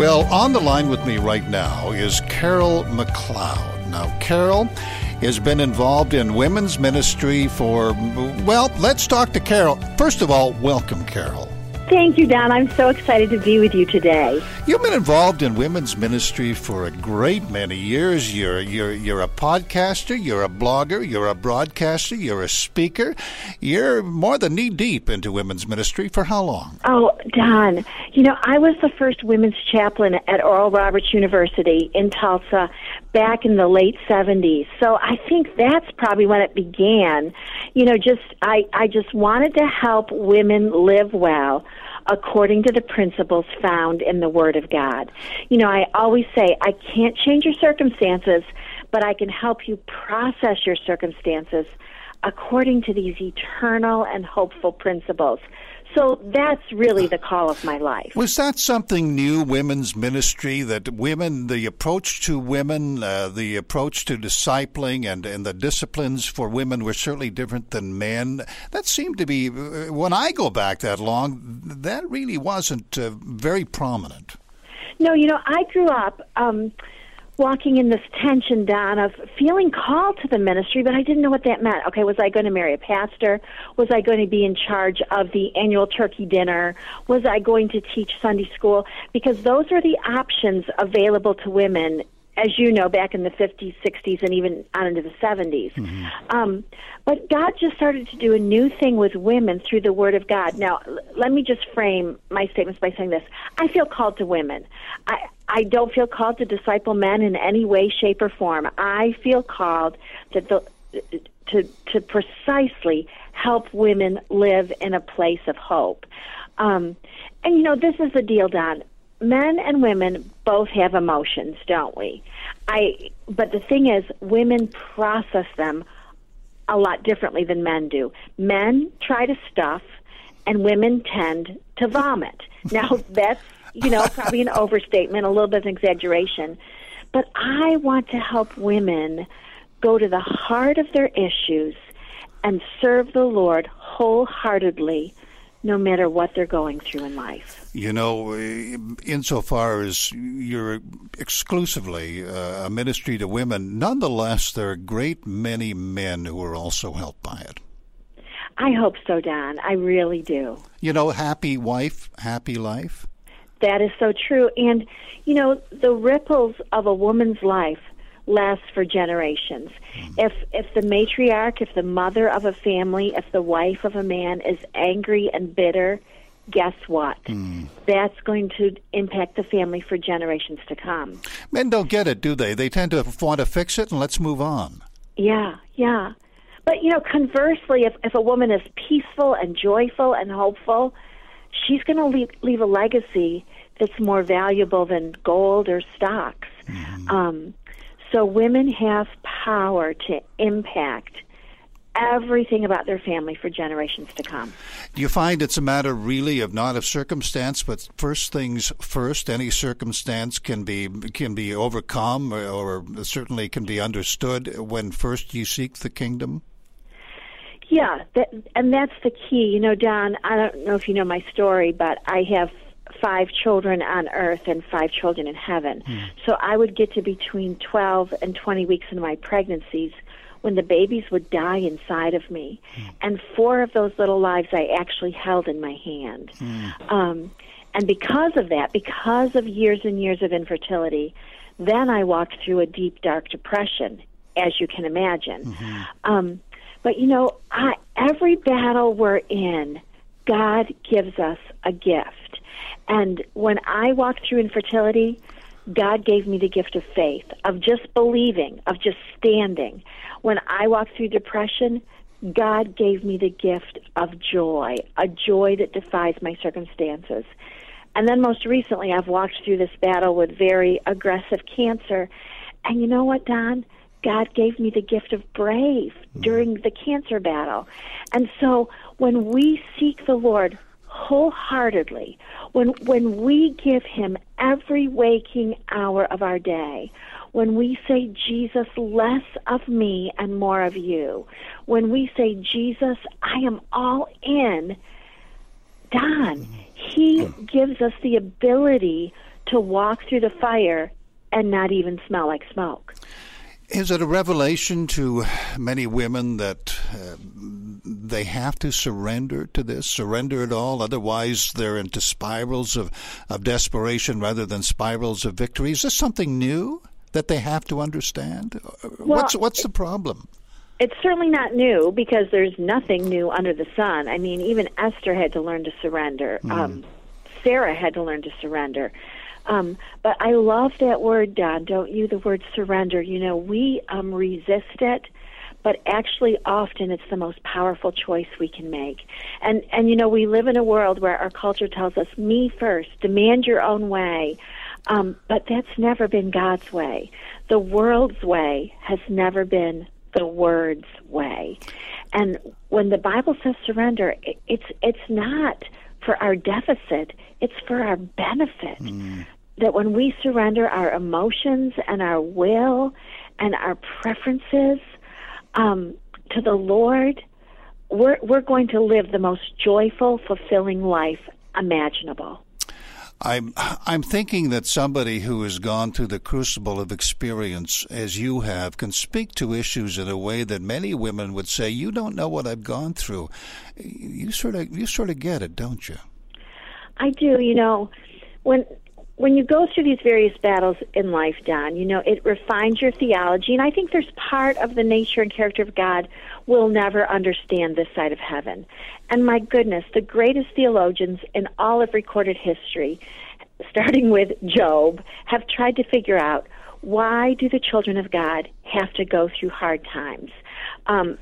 Well, on the line with me right now is Carol McLeod. Now, Carol has been involved in women's ministry for, well, let's talk to Carol. First of all, welcome, Carol. Thank you, Don. I'm so excited to be with you today. You've been involved in women's ministry for a great many years. You're you're you're a podcaster, you're a blogger, you're a broadcaster, you're a speaker. You're more than knee deep into women's ministry. For how long? Oh, Don, you know, I was the first women's chaplain at Oral Roberts University in Tulsa back in the late 70s. So I think that's probably when it began. You know, just I I just wanted to help women live well according to the principles found in the Word of God. You know, I always say, I can't change your circumstances, but I can help you process your circumstances according to these eternal and hopeful principles. So that's really the call of my life. Was that something new, women's ministry, that women, the approach to women, uh, the approach to discipling and, and the disciplines for women were certainly different than men? That seemed to be, uh, when I go back that long, that really wasn't uh, very prominent. No, you know, I grew up. Um, walking in this tension, Don, of feeling called to the ministry, but I didn't know what that meant. Okay, was I going to marry a pastor? Was I going to be in charge of the annual turkey dinner? Was I going to teach Sunday school? Because those are the options available to women as you know, back in the 50s, 60s, and even on into the 70s. Mm-hmm. Um, but God just started to do a new thing with women through the Word of God. Now, l- let me just frame my statements by saying this: I feel called to women. I I don't feel called to disciple men in any way, shape, or form. I feel called to the, to to precisely help women live in a place of hope. Um, and you know, this is the deal, Don men and women both have emotions, don't we? I but the thing is women process them a lot differently than men do. Men try to stuff and women tend to vomit. Now that's, you know, probably an overstatement, a little bit of exaggeration. But I want to help women go to the heart of their issues and serve the Lord wholeheartedly no matter what they're going through in life. You know, insofar as you're exclusively uh, a ministry to women, nonetheless, there are a great many men who are also helped by it. I hope so, Don. I really do. You know, happy wife, happy life. That is so true. And, you know, the ripples of a woman's life lasts for generations. If if the matriarch, if the mother of a family, if the wife of a man is angry and bitter, guess what? Mm. That's going to impact the family for generations to come. Men don't get it, do they? They tend to want to fix it and let's move on. Yeah, yeah. But you know, conversely, if if a woman is peaceful and joyful and hopeful, she's going to leave, leave a legacy that's more valuable than gold or stocks. Mm. Um, so women have power to impact everything about their family for generations to come. Do you find it's a matter really of not of circumstance, but first things first? Any circumstance can be can be overcome, or, or certainly can be understood when first you seek the kingdom. Yeah, that, and that's the key. You know, Don. I don't know if you know my story, but I have five children on earth and five children in heaven. Hmm. So I would get to between 12 and 20 weeks into my pregnancies when the babies would die inside of me. Hmm. And four of those little lives I actually held in my hand. Hmm. Um, and because of that, because of years and years of infertility, then I walked through a deep, dark depression, as you can imagine. Mm-hmm. Um, but you know, I, every battle we're in, God gives us a gift. And when I walked through infertility, God gave me the gift of faith, of just believing, of just standing. When I walked through depression, God gave me the gift of joy, a joy that defies my circumstances. And then most recently, I've walked through this battle with very aggressive cancer. And you know what, Don? God gave me the gift of brave mm. during the cancer battle. And so when we seek the Lord wholeheartedly, when when we give him every waking hour of our day, when we say Jesus less of me and more of you, when we say Jesus I am all in, Don, he gives us the ability to walk through the fire and not even smell like smoke. Is it a revelation to many women that uh, they have to surrender to this, surrender it all? Otherwise, they're into spirals of, of desperation rather than spirals of victory. Is this something new that they have to understand? Well, what's what's the problem? It's certainly not new because there's nothing new under the sun. I mean, even Esther had to learn to surrender. Mm. Um, Sarah had to learn to surrender. Um, but I love that word, Don, don't you? The word surrender. You know, we um, resist it, but actually, often it's the most powerful choice we can make. And and you know, we live in a world where our culture tells us, "Me first, demand your own way," um, but that's never been God's way. The world's way has never been the word's way. And when the Bible says surrender, it's it's not for our deficit, it's for our benefit. Mm that when we surrender our emotions and our will and our preferences um, to the Lord, we're, we're going to live the most joyful, fulfilling life imaginable. I'm I'm thinking that somebody who has gone through the crucible of experience as you have can speak to issues in a way that many women would say, "You don't know what I've gone through." You sort of you sort of get it, don't you? I do. You know, when when you go through these various battles in life, Don, you know, it refines your theology. And I think there's part of the nature and character of God we'll never understand this side of heaven. And my goodness, the greatest theologians in all of recorded history, starting with Job, have tried to figure out why do the children of God have to go through hard times? Um,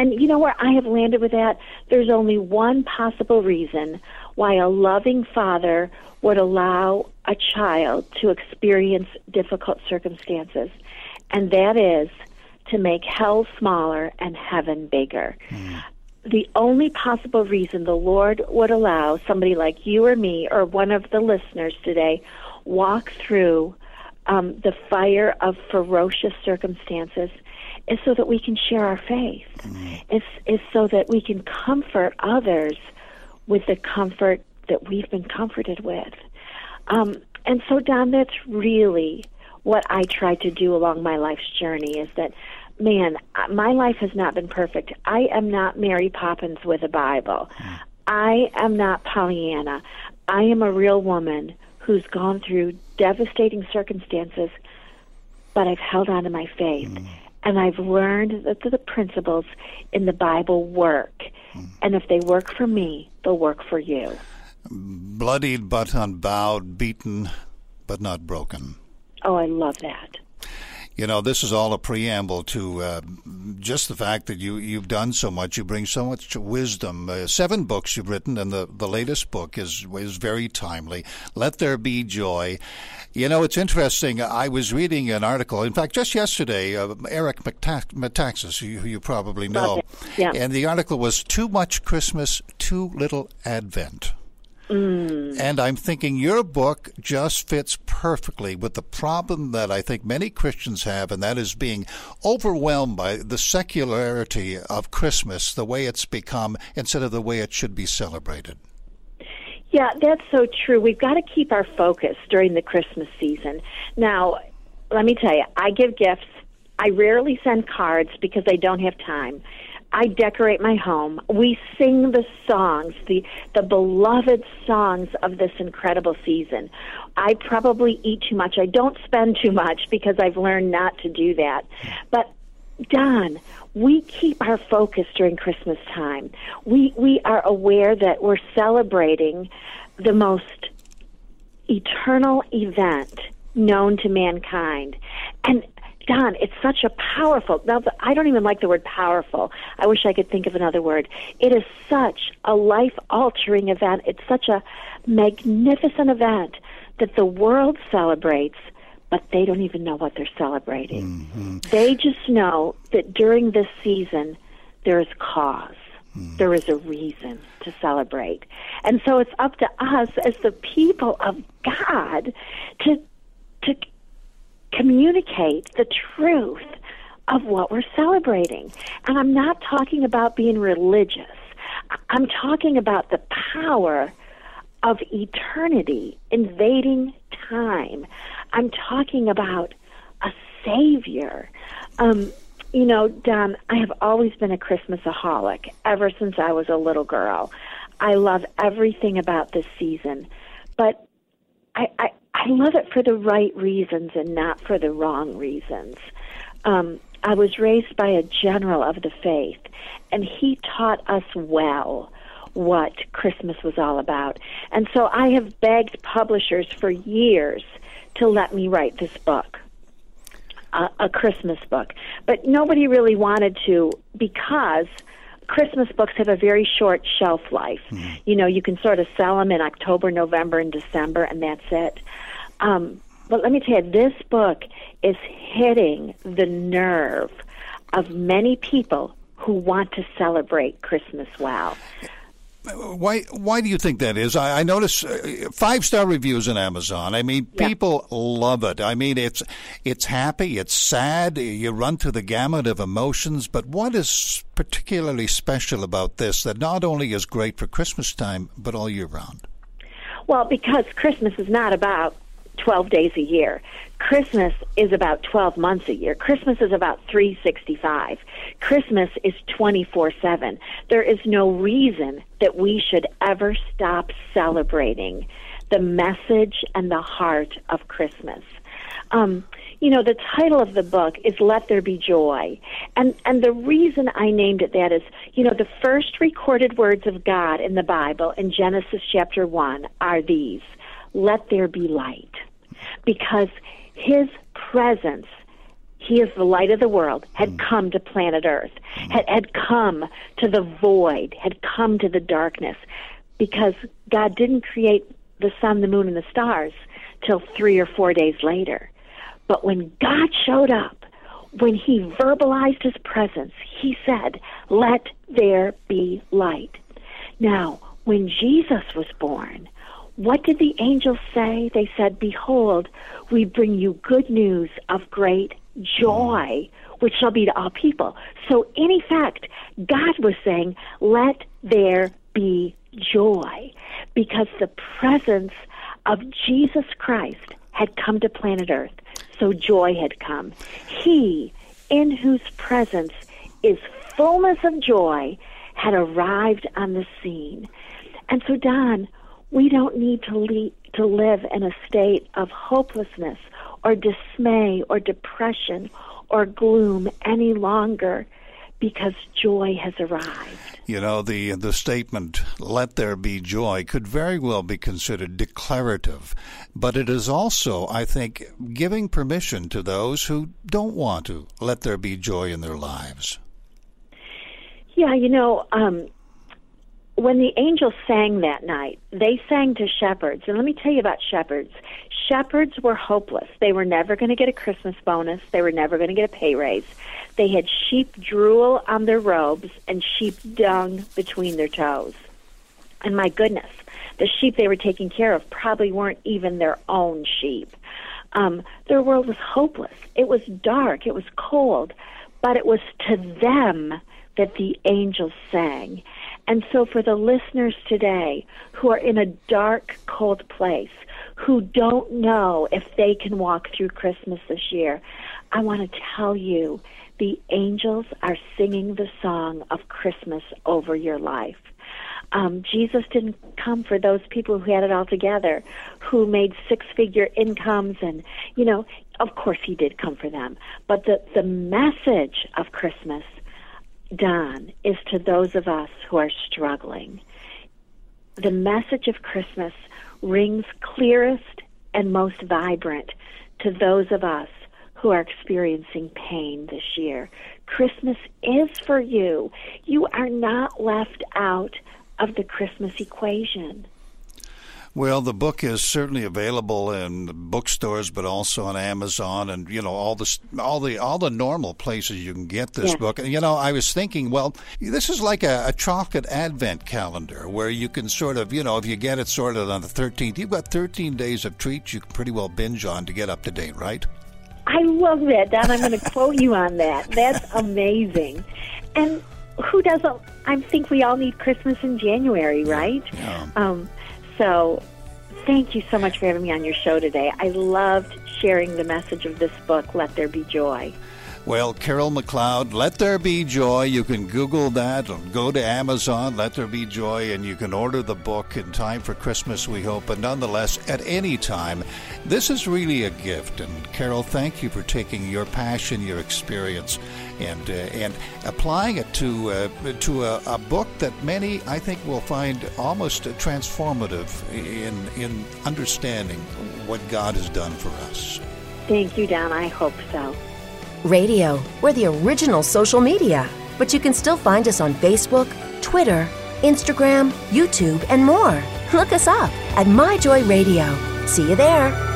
and you know where I have landed with that? There's only one possible reason why a loving father would allow a child to experience difficult circumstances, and that is to make hell smaller and heaven bigger. Mm. The only possible reason the Lord would allow somebody like you or me or one of the listeners today walk through um, the fire of ferocious circumstances is so that we can share our faith. Mm. It's, it's so that we can comfort others with the comfort that we've been comforted with. Um, and so, Don, that's really what I try to do along my life's journey is that, man, my life has not been perfect. I am not Mary Poppins with a Bible. Mm. I am not Pollyanna. I am a real woman who's gone through devastating circumstances, but I've held on to my faith. Mm. And I've learned that the principles in the Bible work. Mm. And if they work for me, they'll work for you bloodied but unbowed, beaten but not broken. Oh, I love that. You know, this is all a preamble to uh, just the fact that you you've done so much. You bring so much wisdom. Uh, seven books you've written, and the, the latest book is is very timely. Let there be joy. You know, it's interesting. I was reading an article, in fact, just yesterday, uh, Eric Metaxas, who you probably know, yeah. and the article was "Too Much Christmas, Too Little Advent." Mm. And I'm thinking your book just fits perfectly with the problem that I think many Christians have, and that is being overwhelmed by the secularity of Christmas, the way it's become, instead of the way it should be celebrated. Yeah, that's so true. We've got to keep our focus during the Christmas season. Now, let me tell you, I give gifts. I rarely send cards because I don't have time. I decorate my home. We sing the songs, the the beloved songs of this incredible season. I probably eat too much. I don't spend too much because I've learned not to do that. But Don, we keep our focus during Christmas time. We we are aware that we're celebrating the most eternal event known to mankind. And Don, it's such a powerful. Now, I don't even like the word powerful. I wish I could think of another word. It is such a life altering event. It's such a magnificent event that the world celebrates, but they don't even know what they're celebrating. Mm-hmm. They just know that during this season, there is cause. Mm. There is a reason to celebrate. And so it's up to us as the people of God to to communicate the truth of what we're celebrating. And I'm not talking about being religious. I'm talking about the power of eternity invading time. I'm talking about a Savior. Um, you know, Don, I have always been a Christmasaholic ever since I was a little girl. I love everything about this season, but I, I, I love it for the right reasons and not for the wrong reasons. Um, I was raised by a general of the faith, and he taught us well what Christmas was all about. And so I have begged publishers for years to let me write this book. A, a Christmas book. But nobody really wanted to because Christmas books have a very short shelf life. Mm. You know, you can sort of sell them in October, November, and December, and that's it. Um, but let me tell you, this book is hitting the nerve of many people who want to celebrate Christmas well. Why? Why do you think that is? I, I notice uh, five star reviews on Amazon. I mean, yeah. people love it. I mean, it's it's happy, it's sad. You run through the gamut of emotions. But what is particularly special about this that not only is great for Christmas time, but all year round? Well, because Christmas is not about 12 days a year. Christmas is about 12 months a year. Christmas is about 365. Christmas is 24 7. There is no reason that we should ever stop celebrating the message and the heart of Christmas. Um, you know, the title of the book is Let There Be Joy. And, and the reason I named it that is, you know, the first recorded words of God in the Bible in Genesis chapter 1 are these Let there be light because his presence he is the light of the world, had mm. come to planet Earth, mm. had, had come to the void, had come to the darkness, because God didn't create the sun, the moon, and the stars till three or four days later. But when God showed up, when he verbalized his presence, he said, Let there be light. Now, when Jesus was born, what did the angels say? They said, Behold, we bring you good news of great joy, which shall be to all people. So, in effect, God was saying, Let there be joy, because the presence of Jesus Christ had come to planet Earth. So, joy had come. He, in whose presence is fullness of joy, had arrived on the scene. And so, Don, we don't need to, le- to live in a state of hopelessness or dismay or depression or gloom any longer because joy has arrived. You know, the the statement "Let there be joy" could very well be considered declarative, but it is also, I think, giving permission to those who don't want to let there be joy in their lives. Yeah, you know, um, when the angels sang that night, they sang to shepherds. And let me tell you about shepherds. Shepherds were hopeless. They were never going to get a Christmas bonus. They were never going to get a pay raise. They had sheep drool on their robes and sheep dung between their toes. And my goodness, the sheep they were taking care of probably weren't even their own sheep. Um, their world was hopeless. It was dark. It was cold. But it was to them that the angels sang. And so, for the listeners today who are in a dark, cold place, who don't know if they can walk through Christmas this year, I want to tell you the angels are singing the song of Christmas over your life. Um, Jesus didn't come for those people who had it all together, who made six figure incomes, and, you know, of course he did come for them. But the, the message of Christmas Don, is to those of us who are struggling. The message of Christmas rings clearest and most vibrant to those of us who are experiencing pain this year. Christmas is for you. You are not left out of the Christmas equation. Well, the book is certainly available in bookstores, but also on Amazon and you know all the all the all the normal places you can get this yeah. book. And you know, I was thinking, well, this is like a, a chocolate advent calendar where you can sort of, you know, if you get it sorted on the 13th, you've got 13 days of treats you can pretty well binge on to get up to date, right? I love that, Don. I'm going to quote you on that. That's amazing. And who doesn't? I think we all need Christmas in January, right? Yeah. Um, so Thank you so much for having me on your show today. I loved sharing the message of this book, Let There Be Joy. Well, Carol McLeod, Let There Be Joy. You can Google that or go to Amazon, Let There Be Joy, and you can order the book in time for Christmas, we hope. But nonetheless, at any time, this is really a gift. And Carol, thank you for taking your passion, your experience, and uh, and applying it to uh, to a, a, book that many, I think, will find almost transformative in in understanding what God has done for us. Thank you, Don. I hope so. Radio, we're the original social media, but you can still find us on Facebook, Twitter, Instagram, YouTube, and more. Look us up at My Joy Radio. See you there.